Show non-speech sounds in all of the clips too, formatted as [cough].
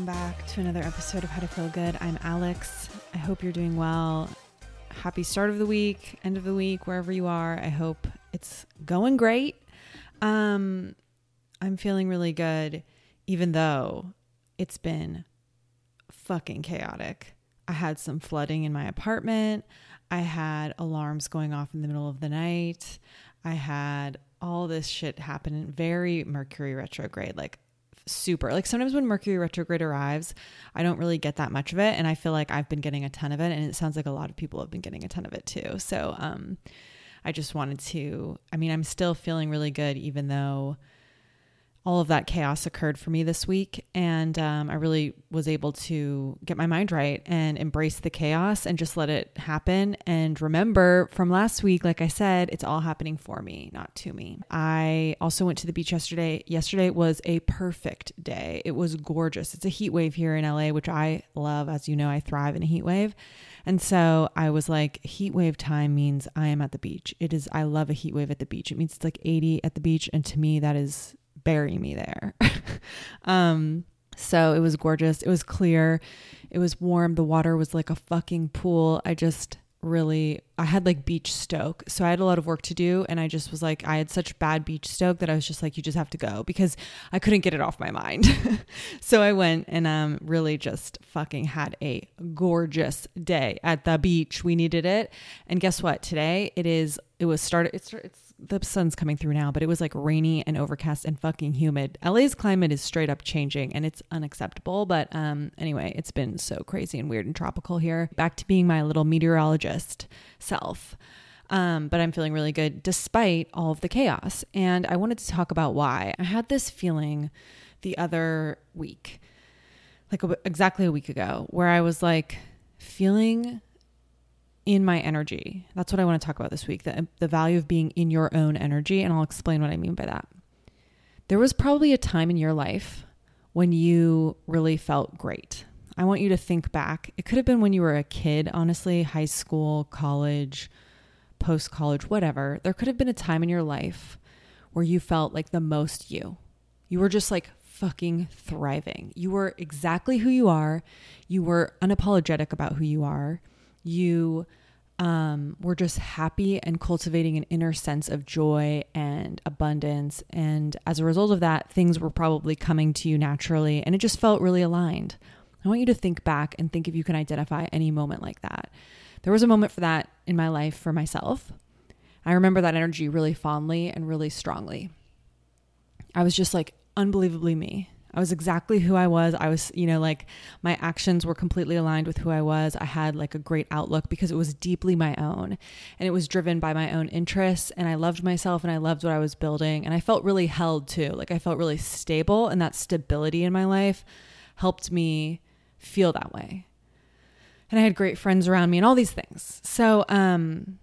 welcome back to another episode of How to Feel Good. I'm Alex. I hope you're doing well. Happy start of the week, end of the week, wherever you are. I hope it's going great. Um, I'm feeling really good, even though it's been fucking chaotic. I had some flooding in my apartment. I had alarms going off in the middle of the night. I had all this shit happen. Very Mercury retrograde, like super. Like sometimes when Mercury retrograde arrives, I don't really get that much of it. And I feel like I've been getting a ton of it. And it sounds like a lot of people have been getting a ton of it too. So, um, I just wanted to, I mean, I'm still feeling really good, even though all of that chaos occurred for me this week. And um, I really was able to get my mind right and embrace the chaos and just let it happen. And remember from last week, like I said, it's all happening for me, not to me. I also went to the beach yesterday. Yesterday was a perfect day. It was gorgeous. It's a heat wave here in LA, which I love. As you know, I thrive in a heat wave. And so I was like, heat wave time means I am at the beach. It is, I love a heat wave at the beach. It means it's like 80 at the beach. And to me, that is bury me there. [laughs] um, so it was gorgeous. It was clear. It was warm. The water was like a fucking pool. I just really I had like beach stoke. So I had a lot of work to do and I just was like I had such bad beach stoke that I was just like you just have to go because I couldn't get it off my mind. [laughs] so I went and um really just fucking had a gorgeous day at the beach. We needed it. And guess what? Today it is it was started it's it's the sun's coming through now, but it was like rainy and overcast and fucking humid. LA's climate is straight up changing and it's unacceptable. But um, anyway, it's been so crazy and weird and tropical here. Back to being my little meteorologist self. Um, but I'm feeling really good despite all of the chaos. And I wanted to talk about why. I had this feeling the other week, like a, exactly a week ago, where I was like feeling in my energy. That's what I want to talk about this week the, the value of being in your own energy. And I'll explain what I mean by that. There was probably a time in your life when you really felt great. I want you to think back. It could have been when you were a kid, honestly, high school, college, post college, whatever. There could have been a time in your life where you felt like the most you. You were just like fucking thriving. You were exactly who you are. You were unapologetic about who you are you um, were just happy and cultivating an inner sense of joy and abundance. And as a result of that, things were probably coming to you naturally and it just felt really aligned. I want you to think back and think if you can identify any moment like that. There was a moment for that in my life for myself. I remember that energy really fondly and really strongly. I was just like unbelievably me. I was exactly who I was. I was, you know, like my actions were completely aligned with who I was. I had like a great outlook because it was deeply my own and it was driven by my own interests. And I loved myself and I loved what I was building. And I felt really held too. Like I felt really stable. And that stability in my life helped me feel that way. And I had great friends around me and all these things. So, um,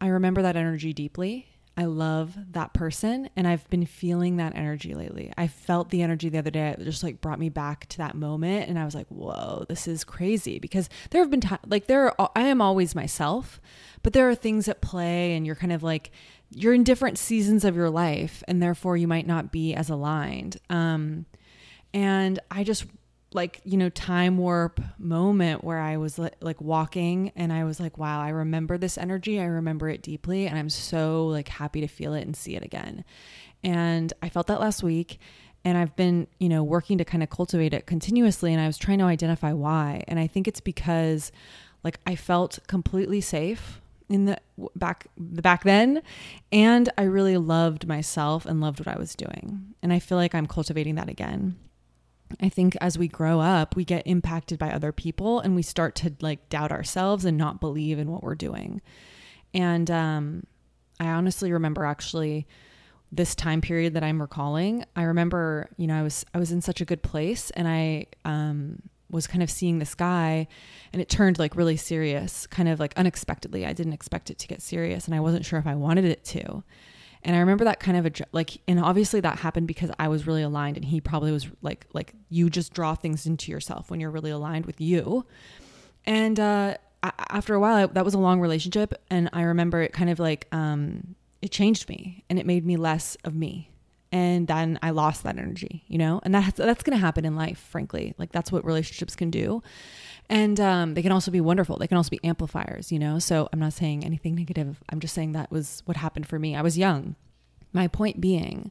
I remember that energy deeply I love that person and I've been feeling that energy lately. I felt the energy the other day. It just like brought me back to that moment and I was like, "Whoa, this is crazy." Because there have been times like there are, I am always myself, but there are things at play and you're kind of like you're in different seasons of your life and therefore you might not be as aligned. Um and I just like you know time warp moment where i was like walking and i was like wow i remember this energy. I remember it deeply and i'm so like happy to feel it and see it again. And i felt that last week and i've been you know working to kind of cultivate it continuously and i was trying to identify why. And i think it's because like i felt completely safe in the back the back then and i really loved myself and loved what i was doing. And i feel like i'm cultivating that again I think as we grow up, we get impacted by other people and we start to like doubt ourselves and not believe in what we're doing. And um, I honestly remember actually this time period that I'm recalling. I remember, you know, I was I was in such a good place and I um, was kind of seeing this guy and it turned like really serious, kind of like unexpectedly. I didn't expect it to get serious and I wasn't sure if I wanted it to. And I remember that kind of a like, and obviously that happened because I was really aligned, and he probably was like, like you just draw things into yourself when you're really aligned with you. And uh, after a while, I, that was a long relationship, and I remember it kind of like um, it changed me, and it made me less of me, and then I lost that energy, you know? And that's that's going to happen in life, frankly. Like that's what relationships can do. And um, they can also be wonderful. They can also be amplifiers, you know? So I'm not saying anything negative. I'm just saying that was what happened for me. I was young. My point being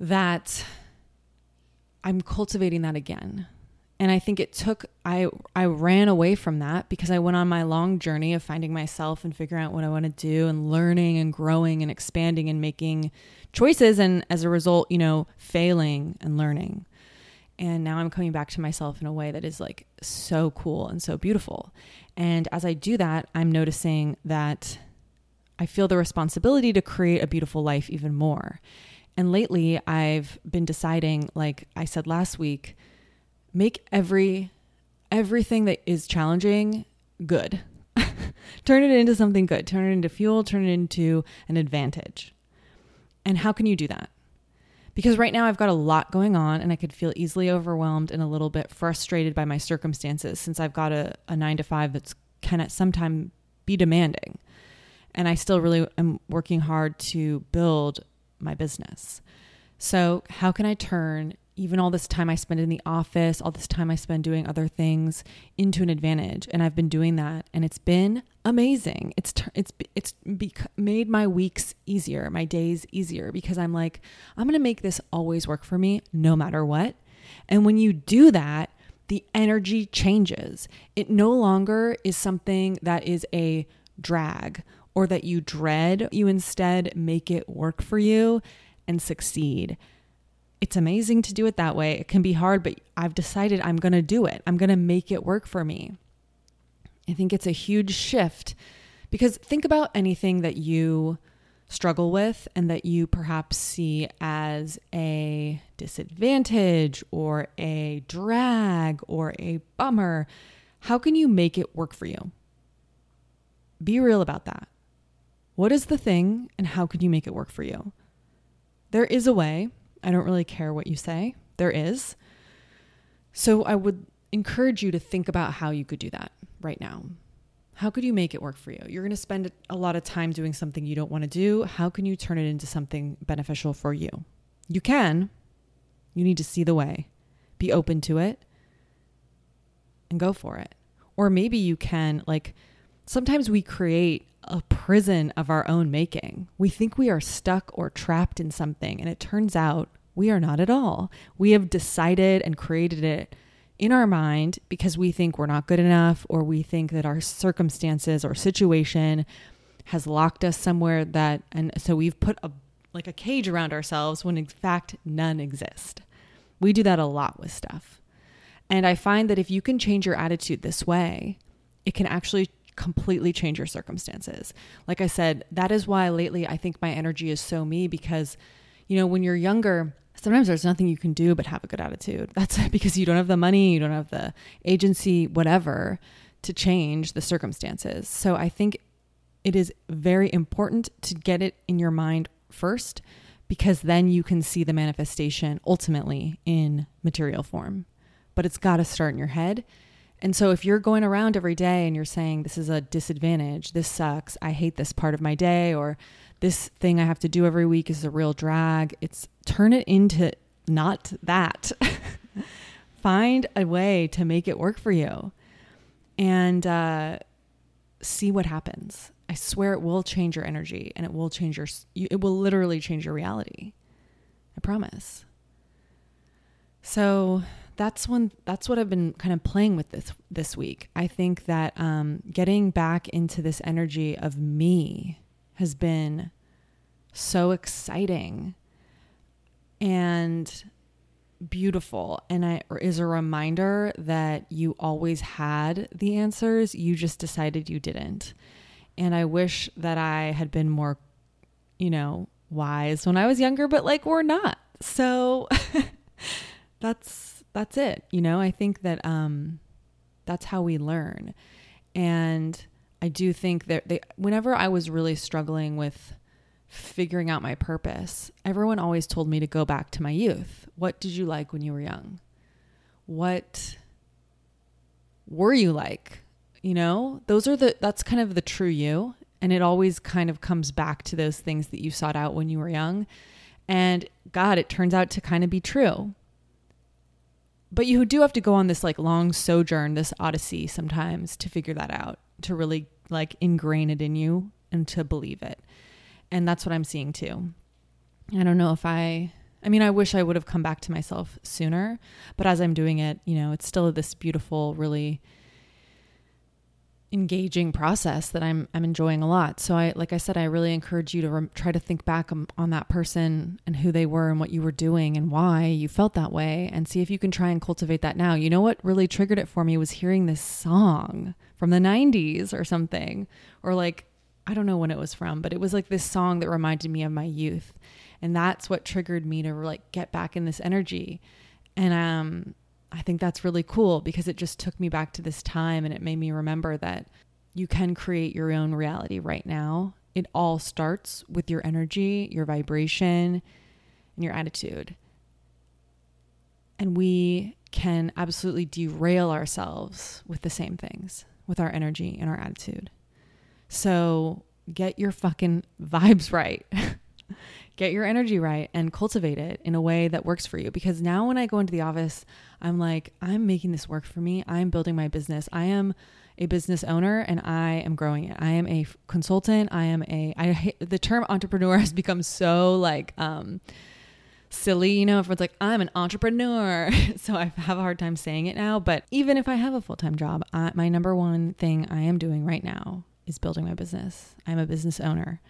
that I'm cultivating that again. And I think it took I I ran away from that because I went on my long journey of finding myself and figuring out what I want to do and learning and growing and expanding and making choices and as a result, you know, failing and learning. And now I'm coming back to myself in a way that is like so cool and so beautiful. And as I do that, I'm noticing that I feel the responsibility to create a beautiful life even more. And lately, I've been deciding, like I said last week, make every everything that is challenging good. [laughs] turn it into something good. Turn it into fuel, turn it into an advantage. And how can you do that? because right now I've got a lot going on and I could feel easily overwhelmed and a little bit frustrated by my circumstances since I've got a, a nine to five that's can at some time be demanding. And I still really am working hard to build my business. So, how can I turn even all this time I spend in the office, all this time I spend doing other things into an advantage. And I've been doing that and it's been amazing. It's it's it's bec- made my weeks easier, my days easier because I'm like I'm going to make this always work for me no matter what. And when you do that, the energy changes. It no longer is something that is a drag or that you dread. You instead make it work for you and succeed it's amazing to do it that way. It can be hard, but I've decided I'm going to do it. I'm going to make it work for me. I think it's a huge shift because think about anything that you struggle with and that you perhaps see as a disadvantage or a drag or a bummer. How can you make it work for you? Be real about that. What is the thing and how could you make it work for you? There is a way. I don't really care what you say. There is. So I would encourage you to think about how you could do that right now. How could you make it work for you? You're going to spend a lot of time doing something you don't want to do. How can you turn it into something beneficial for you? You can. You need to see the way, be open to it, and go for it. Or maybe you can, like, sometimes we create a prison of our own making. We think we are stuck or trapped in something, and it turns out we are not at all. We have decided and created it in our mind because we think we're not good enough, or we think that our circumstances or situation has locked us somewhere that, and so we've put a like a cage around ourselves when in fact none exist. We do that a lot with stuff. And I find that if you can change your attitude this way, it can actually completely change your circumstances. Like I said, that is why lately I think my energy is so me because, you know, when you're younger, sometimes there's nothing you can do but have a good attitude. [laughs] That's because you don't have the money, you don't have the agency, whatever, to change the circumstances. So I think it is very important to get it in your mind first because then you can see the manifestation ultimately in material form. But it's got to start in your head and so if you're going around every day and you're saying, this is a disadvantage, this sucks, I hate this part of my day, or this thing I have to do every week is a real drag, it's turn it into not that. [laughs] Find a way to make it work for you and uh, see what happens. I swear it will change your energy and it will change your, it will literally change your reality. I promise. So that's when that's what I've been kind of playing with this this week. I think that um, getting back into this energy of me has been so exciting and beautiful. And I is a reminder that you always had the answers you just decided you didn't. And I wish that I had been more you know wise when I was younger but like we're not. So [laughs] that's that's it. You know, I think that um, that's how we learn. And I do think that they, whenever I was really struggling with figuring out my purpose, everyone always told me to go back to my youth. What did you like when you were young? What were you like? You know, those are the, that's kind of the true you. And it always kind of comes back to those things that you sought out when you were young. And God, it turns out to kind of be true. But you do have to go on this like long sojourn, this odyssey sometimes to figure that out, to really like ingrain it in you and to believe it. And that's what I'm seeing too. I don't know if I I mean, I wish I would have come back to myself sooner, but as I'm doing it, you know, it's still this beautiful, really engaging process that I'm I'm enjoying a lot. So I like I said I really encourage you to re- try to think back on, on that person and who they were and what you were doing and why you felt that way and see if you can try and cultivate that now. You know what really triggered it for me was hearing this song from the 90s or something or like I don't know when it was from, but it was like this song that reminded me of my youth. And that's what triggered me to like get back in this energy. And um I think that's really cool because it just took me back to this time and it made me remember that you can create your own reality right now. It all starts with your energy, your vibration, and your attitude. And we can absolutely derail ourselves with the same things, with our energy and our attitude. So get your fucking vibes right. [laughs] get your energy right and cultivate it in a way that works for you. Because now when I go into the office, I'm like, I'm making this work for me. I'm building my business. I am a business owner and I am growing it. I am a consultant. I am a, I, the term entrepreneur [laughs] has become so like, um, silly. You know, everyone's like, I'm an entrepreneur. [laughs] so I have a hard time saying it now. But even if I have a full time job, I, my number one thing I am doing right now is building my business. I'm a business owner.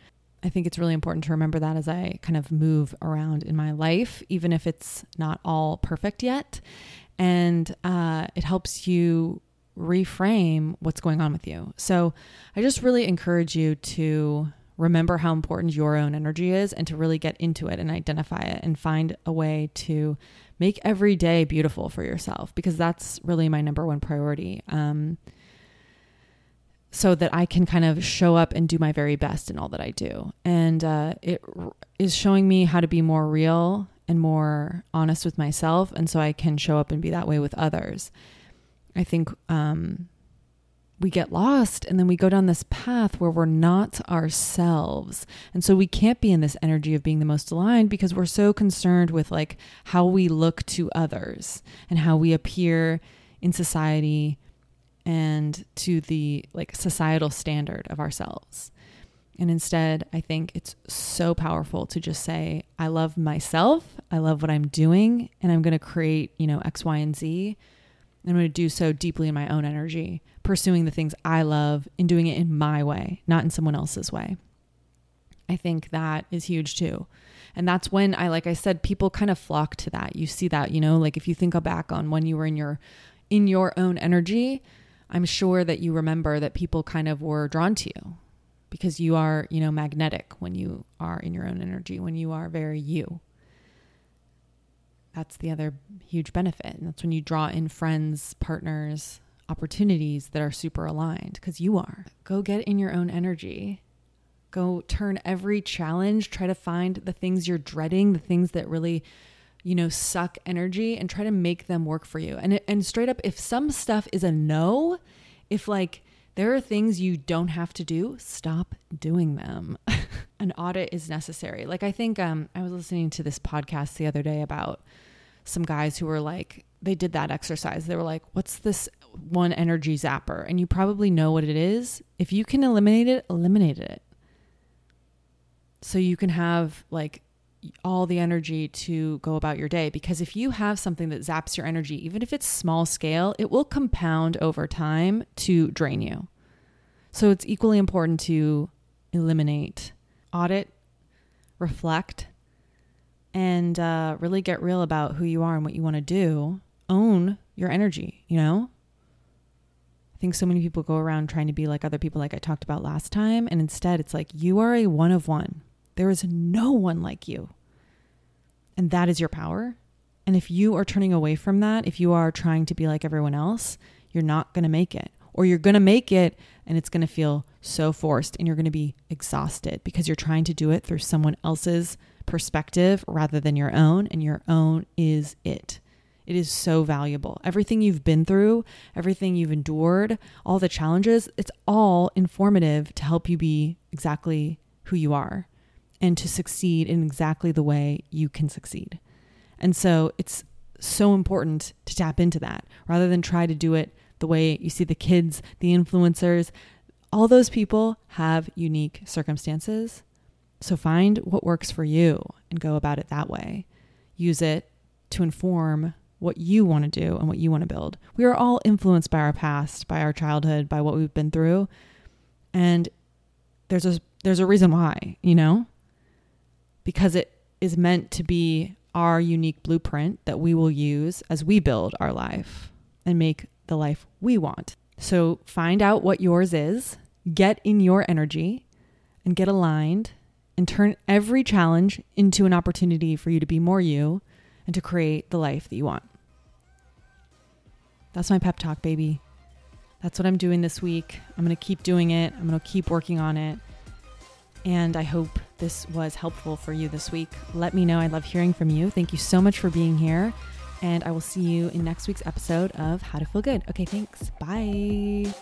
I think it's really important to remember that as I kind of move around in my life, even if it's not all perfect yet. And uh, it helps you reframe what's going on with you. So I just really encourage you to remember how important your own energy is and to really get into it and identify it and find a way to make every day beautiful for yourself because that's really my number one priority. Um, so that I can kind of show up and do my very best in all that I do. And uh, it r- is showing me how to be more real and more honest with myself. And so I can show up and be that way with others. I think um, we get lost and then we go down this path where we're not ourselves. And so we can't be in this energy of being the most aligned because we're so concerned with like how we look to others and how we appear in society and to the like societal standard of ourselves. And instead, I think it's so powerful to just say, I love myself, I love what I'm doing, and I'm going to create, you know, X, Y, and Z. I'm going to do so deeply in my own energy, pursuing the things I love and doing it in my way, not in someone else's way. I think that is huge too. And that's when I, like I said, people kind of flock to that. You see that, you know, like if you think back on when you were in your, in your own energy, I'm sure that you remember that people kind of were drawn to you because you are, you know, magnetic when you are in your own energy, when you are very you. That's the other huge benefit. And that's when you draw in friends, partners, opportunities that are super aligned because you are. Go get in your own energy. Go turn every challenge, try to find the things you're dreading, the things that really you know, suck energy and try to make them work for you. And and straight up if some stuff is a no, if like there are things you don't have to do, stop doing them. [laughs] An audit is necessary. Like I think um I was listening to this podcast the other day about some guys who were like they did that exercise. They were like, "What's this one energy zapper?" And you probably know what it is. If you can eliminate it, eliminate it. So you can have like all the energy to go about your day. Because if you have something that zaps your energy, even if it's small scale, it will compound over time to drain you. So it's equally important to eliminate, audit, reflect, and uh, really get real about who you are and what you want to do. Own your energy, you know? I think so many people go around trying to be like other people, like I talked about last time. And instead, it's like you are a one of one. There is no one like you. And that is your power. And if you are turning away from that, if you are trying to be like everyone else, you're not going to make it. Or you're going to make it and it's going to feel so forced and you're going to be exhausted because you're trying to do it through someone else's perspective rather than your own. And your own is it. It is so valuable. Everything you've been through, everything you've endured, all the challenges, it's all informative to help you be exactly who you are and to succeed in exactly the way you can succeed. And so it's so important to tap into that rather than try to do it the way you see the kids, the influencers, all those people have unique circumstances. So find what works for you and go about it that way. Use it to inform what you want to do and what you want to build. We are all influenced by our past, by our childhood, by what we've been through. And there's a there's a reason why, you know? Because it is meant to be our unique blueprint that we will use as we build our life and make the life we want. So find out what yours is, get in your energy, and get aligned, and turn every challenge into an opportunity for you to be more you and to create the life that you want. That's my pep talk, baby. That's what I'm doing this week. I'm going to keep doing it, I'm going to keep working on it. And I hope this was helpful for you this week. Let me know. I love hearing from you. Thank you so much for being here. And I will see you in next week's episode of How to Feel Good. Okay, thanks. Bye.